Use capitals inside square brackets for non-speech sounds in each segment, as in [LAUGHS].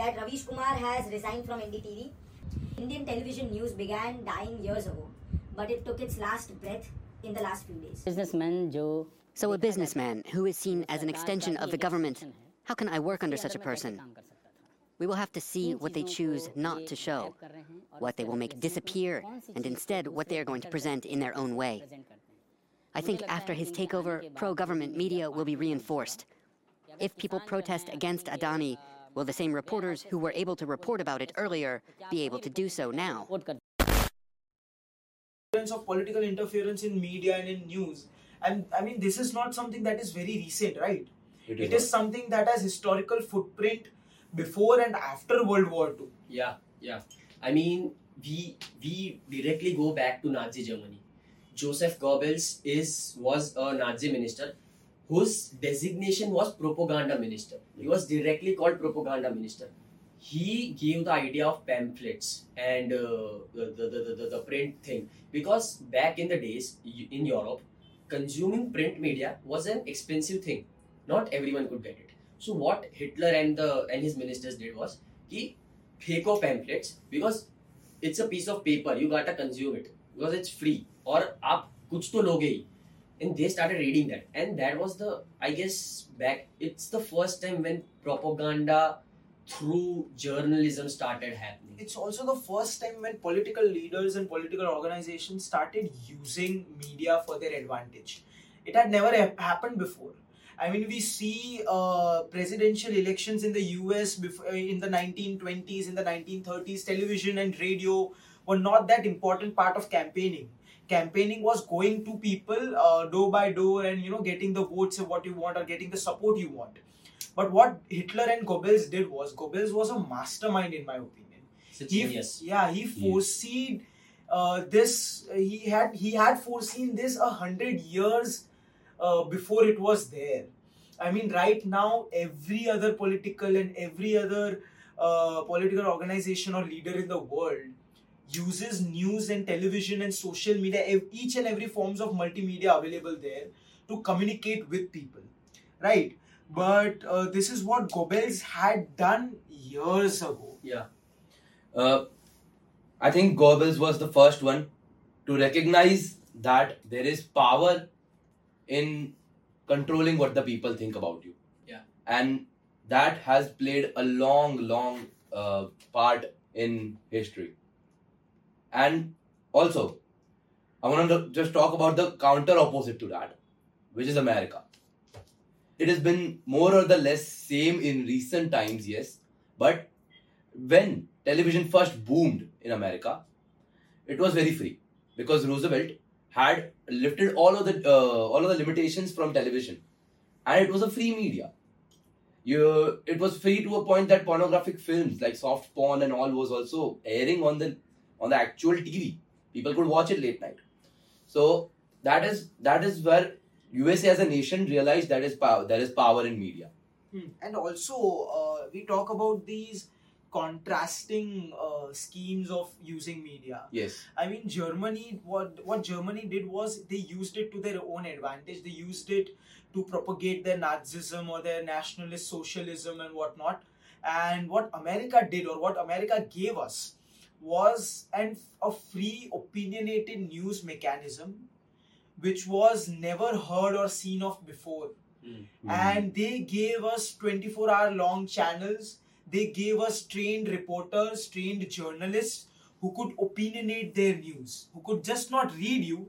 that Ravish Kumar has resigned from NDTV. Indian television news began dying years ago, but it took its last breath in the last few days. Businessman Joe. So, a businessman who is seen as an extension of the government. How can I work under such a person? We will have to see what they choose not to show, what they will make disappear, and instead what they are going to present in their own way. I think after his takeover, pro government media will be reinforced. If people protest against Adani, Will the same reporters who were able to report about it earlier be able to do so now? Of political interference in media and in news, and I mean, this is not something that is very recent, right? It is, it is something that has historical footprint before and after World War II. Yeah, yeah. I mean, we we directly go back to Nazi Germany. Joseph Goebbels is was a Nazi minister whose designation was propaganda minister. He was directly called propaganda minister. He gave the idea of pamphlets and uh, the, the, the, the, print thing because back in the days in Europe, consuming print media was an expensive thing. Not everyone could get it. So what Hitler and the and his ministers did was he फेको pamphlets because it's a piece of paper you gotta consume it because it's free और आप कुछ तो लोगे ही and they started reading that and that was the i guess back it's the first time when propaganda through journalism started happening It's also the first time when political leaders and political organizations started using media for their advantage. It had never ha- happened before. I mean, we see uh, presidential elections in the US before, in the 1920s, in the 1930s. Television and radio were not that important part of campaigning. Campaigning was going to people uh, door by door and you know getting the votes of what you want or getting the support you want. But what Hitler and Goebbels did was Goebbels was a mastermind, in my opinion. It's a he, genius. yeah he foreseed uh, this he had he had foreseen this a hundred years uh, before it was there. I mean right now every other political and every other uh, political organization or leader in the world uses news and television and social media each and every forms of multimedia available there to communicate with people right but uh, this is what Goebbels had done years ago yeah Uh, I think Goebbels was the first one to recognize that there is power in controlling what the people think about you. Yeah. And that has played a long, long uh, part in history. And also, I want to just talk about the counter opposite to that, which is America. It has been more or the less same in recent times, yes, but when television first boomed in America, it was very free because Roosevelt had lifted all of the uh, all of the limitations from television, and it was a free media. You, it was free to a point that pornographic films like soft porn and all was also airing on the on the actual TV. People could watch it late night. So that is that is where USA as a nation realized that is power there is power in media. Hmm. And also, uh, we talk about these contrasting uh, schemes of using media. Yes. I mean, Germany, what what Germany did was they used it to their own advantage. They used it to propagate their Nazism or their nationalist socialism and whatnot. And what America did, or what America gave us, was an a free opinionated news mechanism, which was never heard or seen of before. Hmm. And they gave us 24 hour long channels. They gave us trained reporters trained journalists who could opinionate their news who could just not read you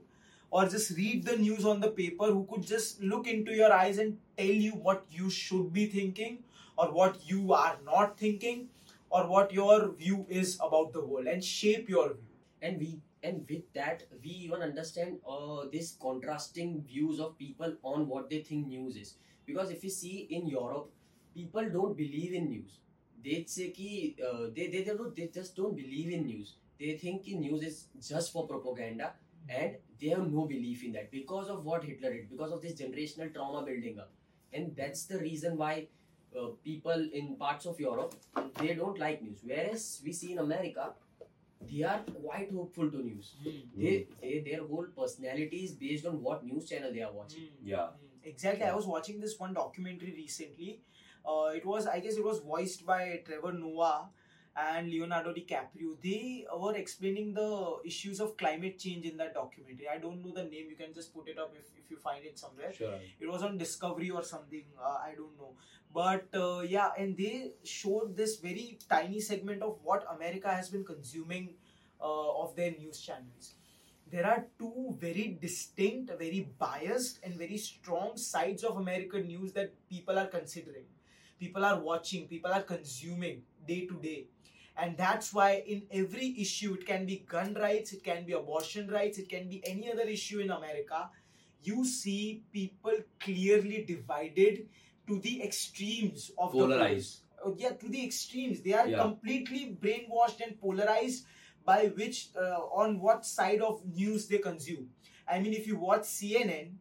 or just read the news on the paper who could just look into your eyes and tell you what you should be thinking or what you are not thinking or what your view is about the world and shape your view. And we and with that we even understand uh, this contrasting views of people on what they think news is. Because if you see in europe people don't believe in news. They say ki, uh, they, they, don't, they just don't believe in news. They think ki news is just for propaganda and they have no belief in that because of what hitler did because of this generational trauma building up. And that's the reason why uh, people in parts of europe they don't like news whereas we see in america they are quite hopeful to news. They, they their whole personality is based on what news channel they are watching. Yeah. Mm, Exactly. I was watching this one documentary recently Uh, it was, I guess, it was voiced by Trevor Noah and Leonardo DiCaprio. They were explaining the issues of climate change in that documentary. I don't know the name. You can just put it up if, if you find it somewhere. Sure. It was on Discovery or something. Uh, I don't know. But uh, yeah, and they showed this very tiny segment of what America has been consuming uh, of their news channels. There are two very distinct, very biased, and very strong sides of American news that people are considering. People are watching, people are consuming day to day. And that's why, in every issue, it can be gun rights, it can be abortion rights, it can be any other issue in America, you see people clearly divided to the extremes of Polarized. the. Uh, yeah to the extremes they are Yeah. completely brainwashed and polarized by which uh, on what side of news they consume i mean if you watch cnn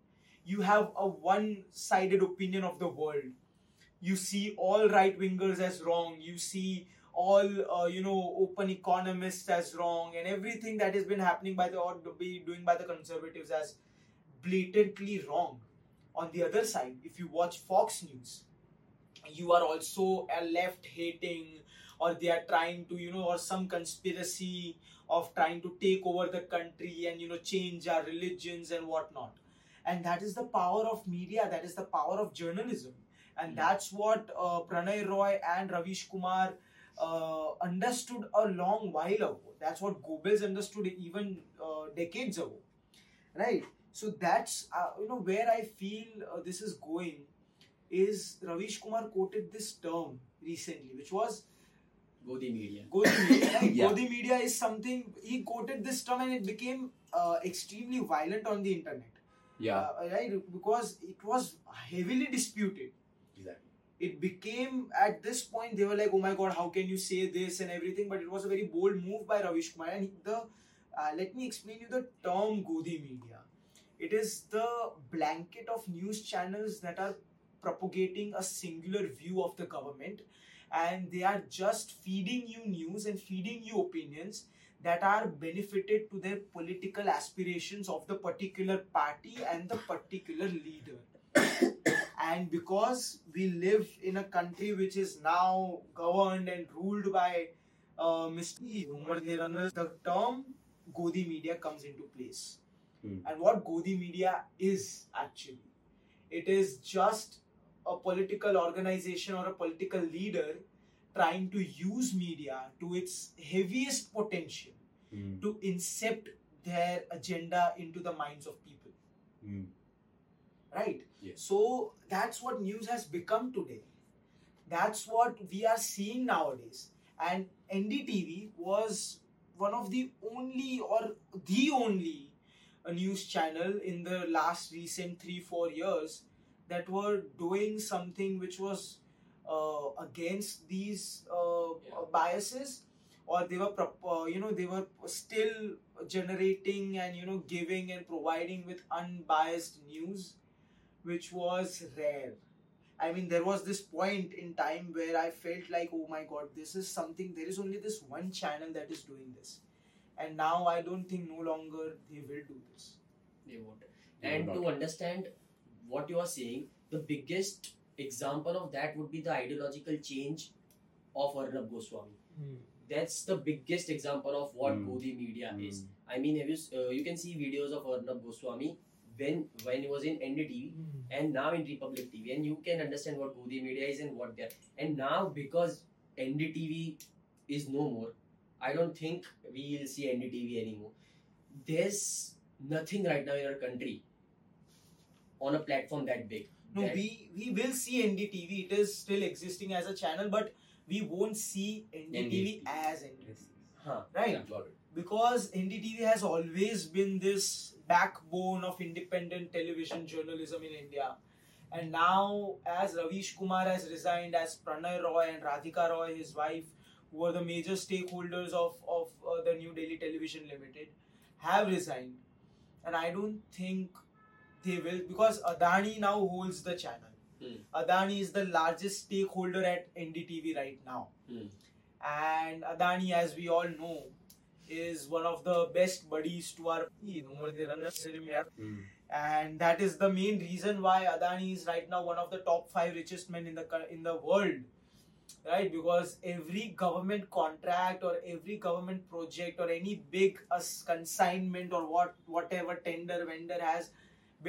you have a one sided opinion of the world you see all right wingers as wrong you see all uh, you know open economists as wrong and everything that has been happening by the or be doing by the conservatives as blatantly wrong. On the other side if you watch fox news you are also a left hating or they are trying to you know or some conspiracy of trying to take over the country and you know change our religions and whatnot. And that is the power of media that is the power of journalism. And Mm. that's what uh, prannoy roy and ravish kumar uh, understood a long while ago that's what goebbels understood even uh, decades ago right so that's uh, you know where i feel uh, this is going is Ravish Kumar quoted this term recently, which was Godi media. Godi media. Right? [COUGHS] Yeah. Godi media is something he quoted this term and it became uh, extremely violent on the internet. Yeah. Uh, right? Because it was heavily disputed. Exactly. It became at this point they were like, oh my god, how can you say this and everything? But it was a very bold move by Ravish Kumar. And the uh, let me explain you the term Godi media. It is the blanket of news channels that are propagating a singular view of the government and they are just feeding you news and feeding you opinions that are benefited to their political aspirations of the particular party and the particular leader and because we live in a country which is now governed and ruled by uh, Mr. Umar the term Godi media comes into place. Hmm. And what Godi media is actually, it is just a political organization or a political leader trying to use media to its heaviest potential Mm. to incept their agenda into the minds of people Mm. Right Yes. so that's what news has become today that's what we are seeing nowadays and ndtv was one of the only or the only uh, news channel in the last recent 3 4 years that were doing something which was uh, against these uh, Yeah. biases or they were uh, you know they were still generating and you know giving and providing with unbiased news which was rare i mean there was this point in time where i felt like oh my god this is something there is only this one channel that is doing this and now i don't think no longer they will do this They won't. They And will to understand what you are saying, the biggest example of that would be the ideological change of Arnab Goswami. That's the biggest example of what Hmm. Godi media Mm. is. I mean, have you uh, you can see videos of Arnab Goswami when when he was in NDTV hmm. and now in Republic TV, and you can understand what Godi media is and what they are. And now because NDTV is no more, I don't think we will see NDTV anymore. There's nothing right now in our country on a platform that big. no that- we we will see ndtv it is still existing as a channel but we won't see ndtv NDTV. as ndtv Huh. right Yeah, it. Because NDTV has always been this backbone of independent television journalism in India. And now, as Ravish Kumar has resigned, as Prannoy Roy and Radhika Roy, his wife, who are the major stakeholders of, of uh, the New Delhi Television Limited, have resigned. And I don't think they will, because Adani now holds the channel. Hmm. Adani is the largest stakeholder at NDTV right now. Hmm. And Adani, as we all know, is one of the best buddies to our Mm. and that is the main reason why Adani is right now one of the top five richest men in the in the world, right? Because every government contract or every government project or any big uh, consignment or what whatever tender vendor has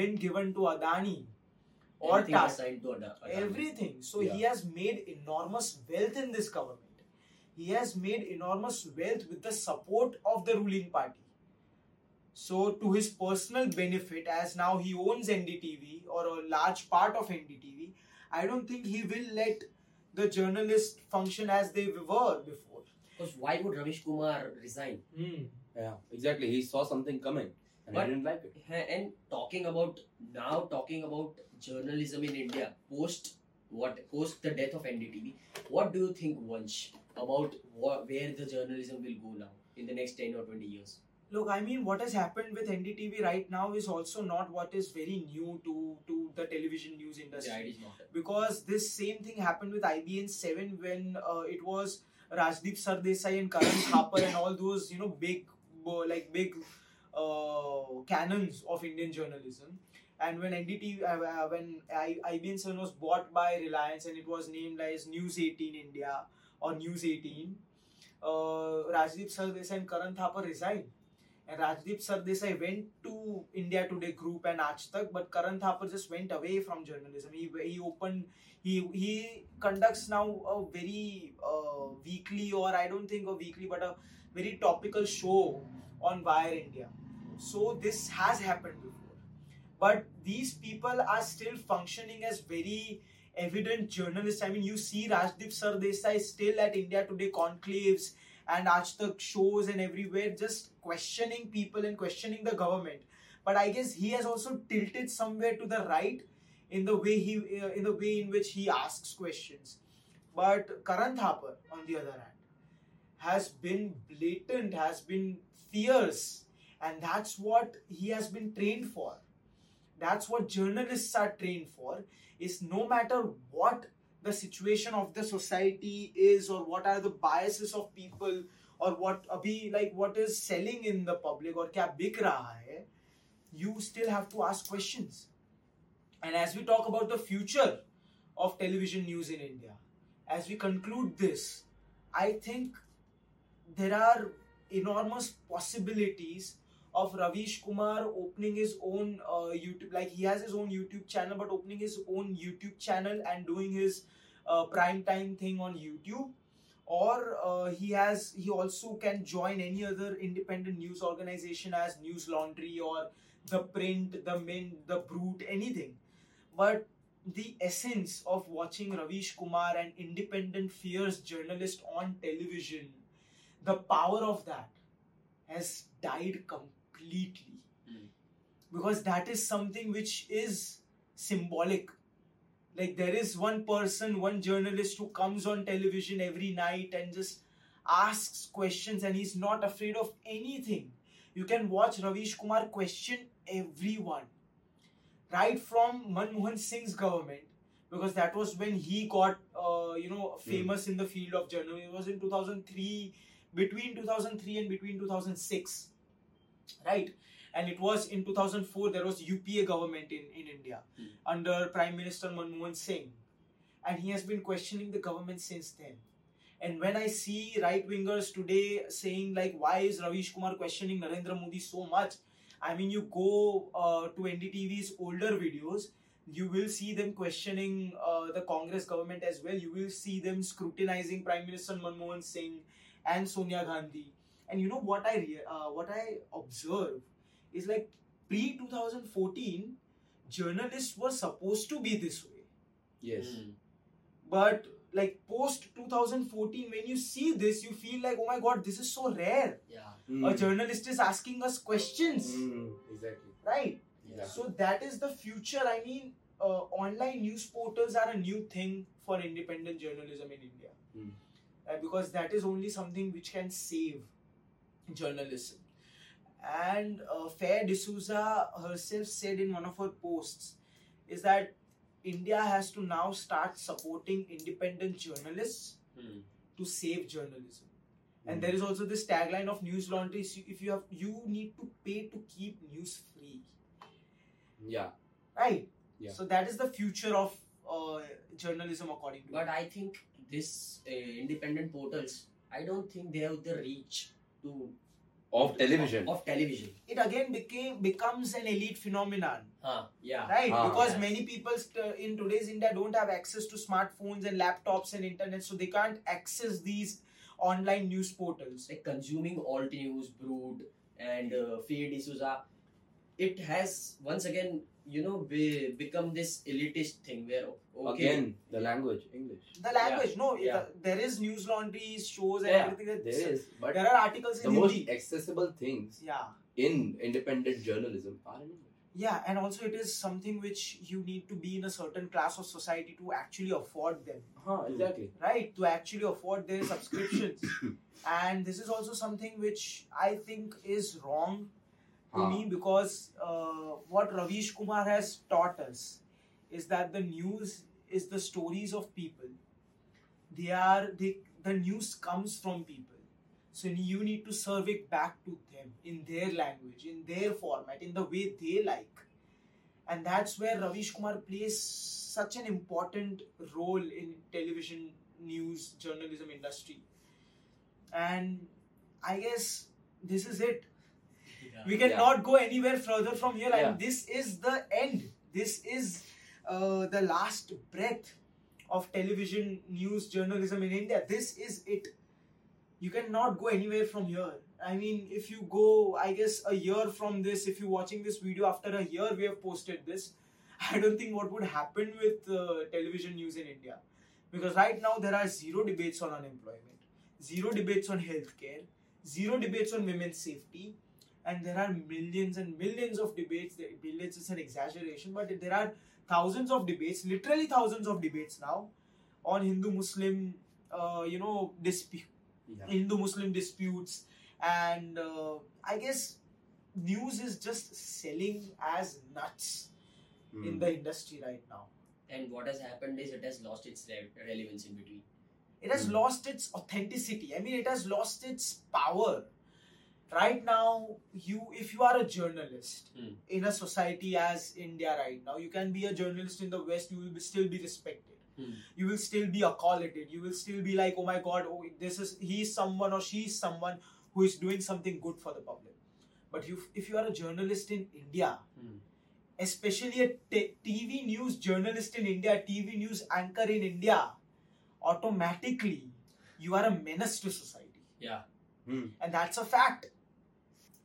been given to Adani or Everything Tata to Adani. everything so Yeah. he has made enormous wealth in this government he has made enormous wealth with the support of the ruling party so to his personal benefit as now he owns ndtv or a large part of ndtv i don't think he will let the journalists function as they were before Because why would Ravish Kumar resign? Hmm. Yeah, exactly. He saw something coming and But- he didn't like it. And talking about now, talking about journalism in India post what post the death of NDTV, what do you think, Vansh, about wha- where the journalism will go now in the next ten or twenty years? Look, I mean, what has happened with NDTV right now is also not what is very new to to the television news industry. Yeah, it is not. because this same thing happened with IBN 7 when uh, it was Rajdeep Sardesai and Karan [COUGHS] Thapar and all those you know big uh, like big uh, canons of Indian journalism and when NDTV uh, uh, when I, IBN 7 was bought by Reliance and it was named as News 18 India or News 18 uh, Rajdeep Sardesai and Karan Thapar resigned and Rajdeep Sardesai went to India Today Group and Aaj but Karan Thapar just went away from journalism. He he opened he he conducts now a very uh, weekly or I don't think a weekly but a very topical show on Wire India. So this has happened before, but these people are still functioning as very evident journalist. I mean, you see Rajdeep Sardesai still at India Today conclaves and Aaj Tak shows and everywhere just questioning people and questioning the government. But I guess he has also tilted somewhere to the right in the way he uh, in the way in which he asks questions. But Karan Thapar, on the other hand, has been blatant, has been fierce, and that's what he has been trained for. That's what journalists are trained for. Is no matter what the situation of the society is or what are the biases of people or what abhi like what is selling in the public or kya bik raha hai you still have to ask questions. And as we talk about the future of television news in india as we conclude this i think there are enormous possibilities of Ravish Kumar opening his own uh, YouTube, like he has his own YouTube channel, but opening his own YouTube channel and doing his uh, prime time thing on YouTube, or uh, he has he also can join any other independent news organization as Newslaundry or the Print, the Mint, the Brut, anything. But the essence of watching Ravish Kumar, an independent, fierce journalist on television, the power of that has died completely Mm. because that is something which is symbolic. Like there is one person one journalist who comes on television every night and just asks questions and he's not afraid of anything. You can watch ravish kumar question everyone. Right from manmohan singh's government. Because that was when he got uh, you know famous in the field of journalism. It was in 2003 between 2003 and between 2006 right? And it was in 2004 there was UPA government in, in India Hmm. under Prime Minister Manmohan Singh. And he has been questioning the government since then. And when I see right wingers today saying like why is Ravish Kumar questioning Narendra Modi so much? I mean you go uh, to NDTV's older videos you will see them questioning uh, the Congress government as well. You will see them scrutinizing Prime Minister Manmohan Singh and Sonia Gandhi and you know what I rea- uh, what I observe is like pre 2014 journalists were supposed to be this way Yes. Mm. but like post 2014 when you see this you feel like oh my god this is so rare Yeah. a Mm. journalist is asking us questions Mm, exactly. right Yeah. so that is the future i mean uh, online news portals are a new thing for independent journalism in india Hmm. Uh, because that is only something which can save journalism and uh, faye d'souza herself said in one of her posts is that india has to now start supporting independent journalists Mm. to save journalism and Mm. there is also this tagline of newslaundry if you have you need to pay to keep news free Yeah. right Yeah. so that is the future of uh, journalism according to But me. I think this uh, independent portals, I don't think they have the reach to Of television. Of, television. it again became becomes an elite phenomenon Huh, yeah. right Ah, because yes. many people st- in today's india don't have access to smartphones and laptops and internet so they can't access these online news portals like consuming alt news, Brut, and uh, Faye D'Souza, it has once again, you know, be, become this elitist thing where okay, Again, the language, English. the language no yeah. the- there is news laundries shows and Yeah, everything that There is, but there are articles the in most Hindi. accessible things yeah in independent journalism are in English. yeah and also it is something which you need to be in a certain class of society to actually afford them Huh, exactly. right to actually afford their subscriptions [COUGHS] and this is also something which i think is wrong to me because uh, what ravish kumar has taught us is that the news is the stories of people. They are they, the news comes from people. So you need to serve it back to them in their language in their format in the way they like. And that's where ravish kumar plays such an important role in television news journalism industry. And i guess this is it. We cannot go anywhere further from here Yeah. and this is the end. This is uh, the last breath of television news journalism in india. This is it. You cannot go anywhere from here. I mean if you go i guess a year from this if you're watching this video after a year we have posted this. [LAUGHS] I don't think what would happen with uh, television news in india. Because right now there are zero debates on unemployment zero debates on healthcare zero debates on women's safety and there are millions and millions of debates The- millions is an exaggeration but there are thousands of debates literally thousands of debates now on hindu muslim uh, you know dispute Yeah. hindu muslim disputes and uh, i guess news is just selling as nuts in Hmm. the industry right now And what has happened is it has lost its re- relevance in between. it has Hmm. lost its authenticity i mean it has lost its power right now you if you are a journalist Hmm. in a society as india right now you can be a journalist in the west you will be, still be respected Hmm. you will still be accolated you will still be like oh my god oh this is he's someone or she's someone who is doing something good for the public but you if you are a journalist in india Hmm. especially a t- tv news journalist in india tv news anchor in india automatically you are a menace to society Yeah. Hmm. and that's a fact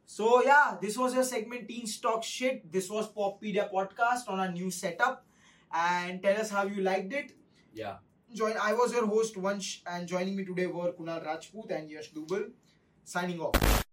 so yeah this was your segment teens talk shit. This was poppedia podcast on our new setup. And tell us how you liked it. Yeah. join i was your host vansh. And joining me today were kunal rajput and yash dubal. Signing off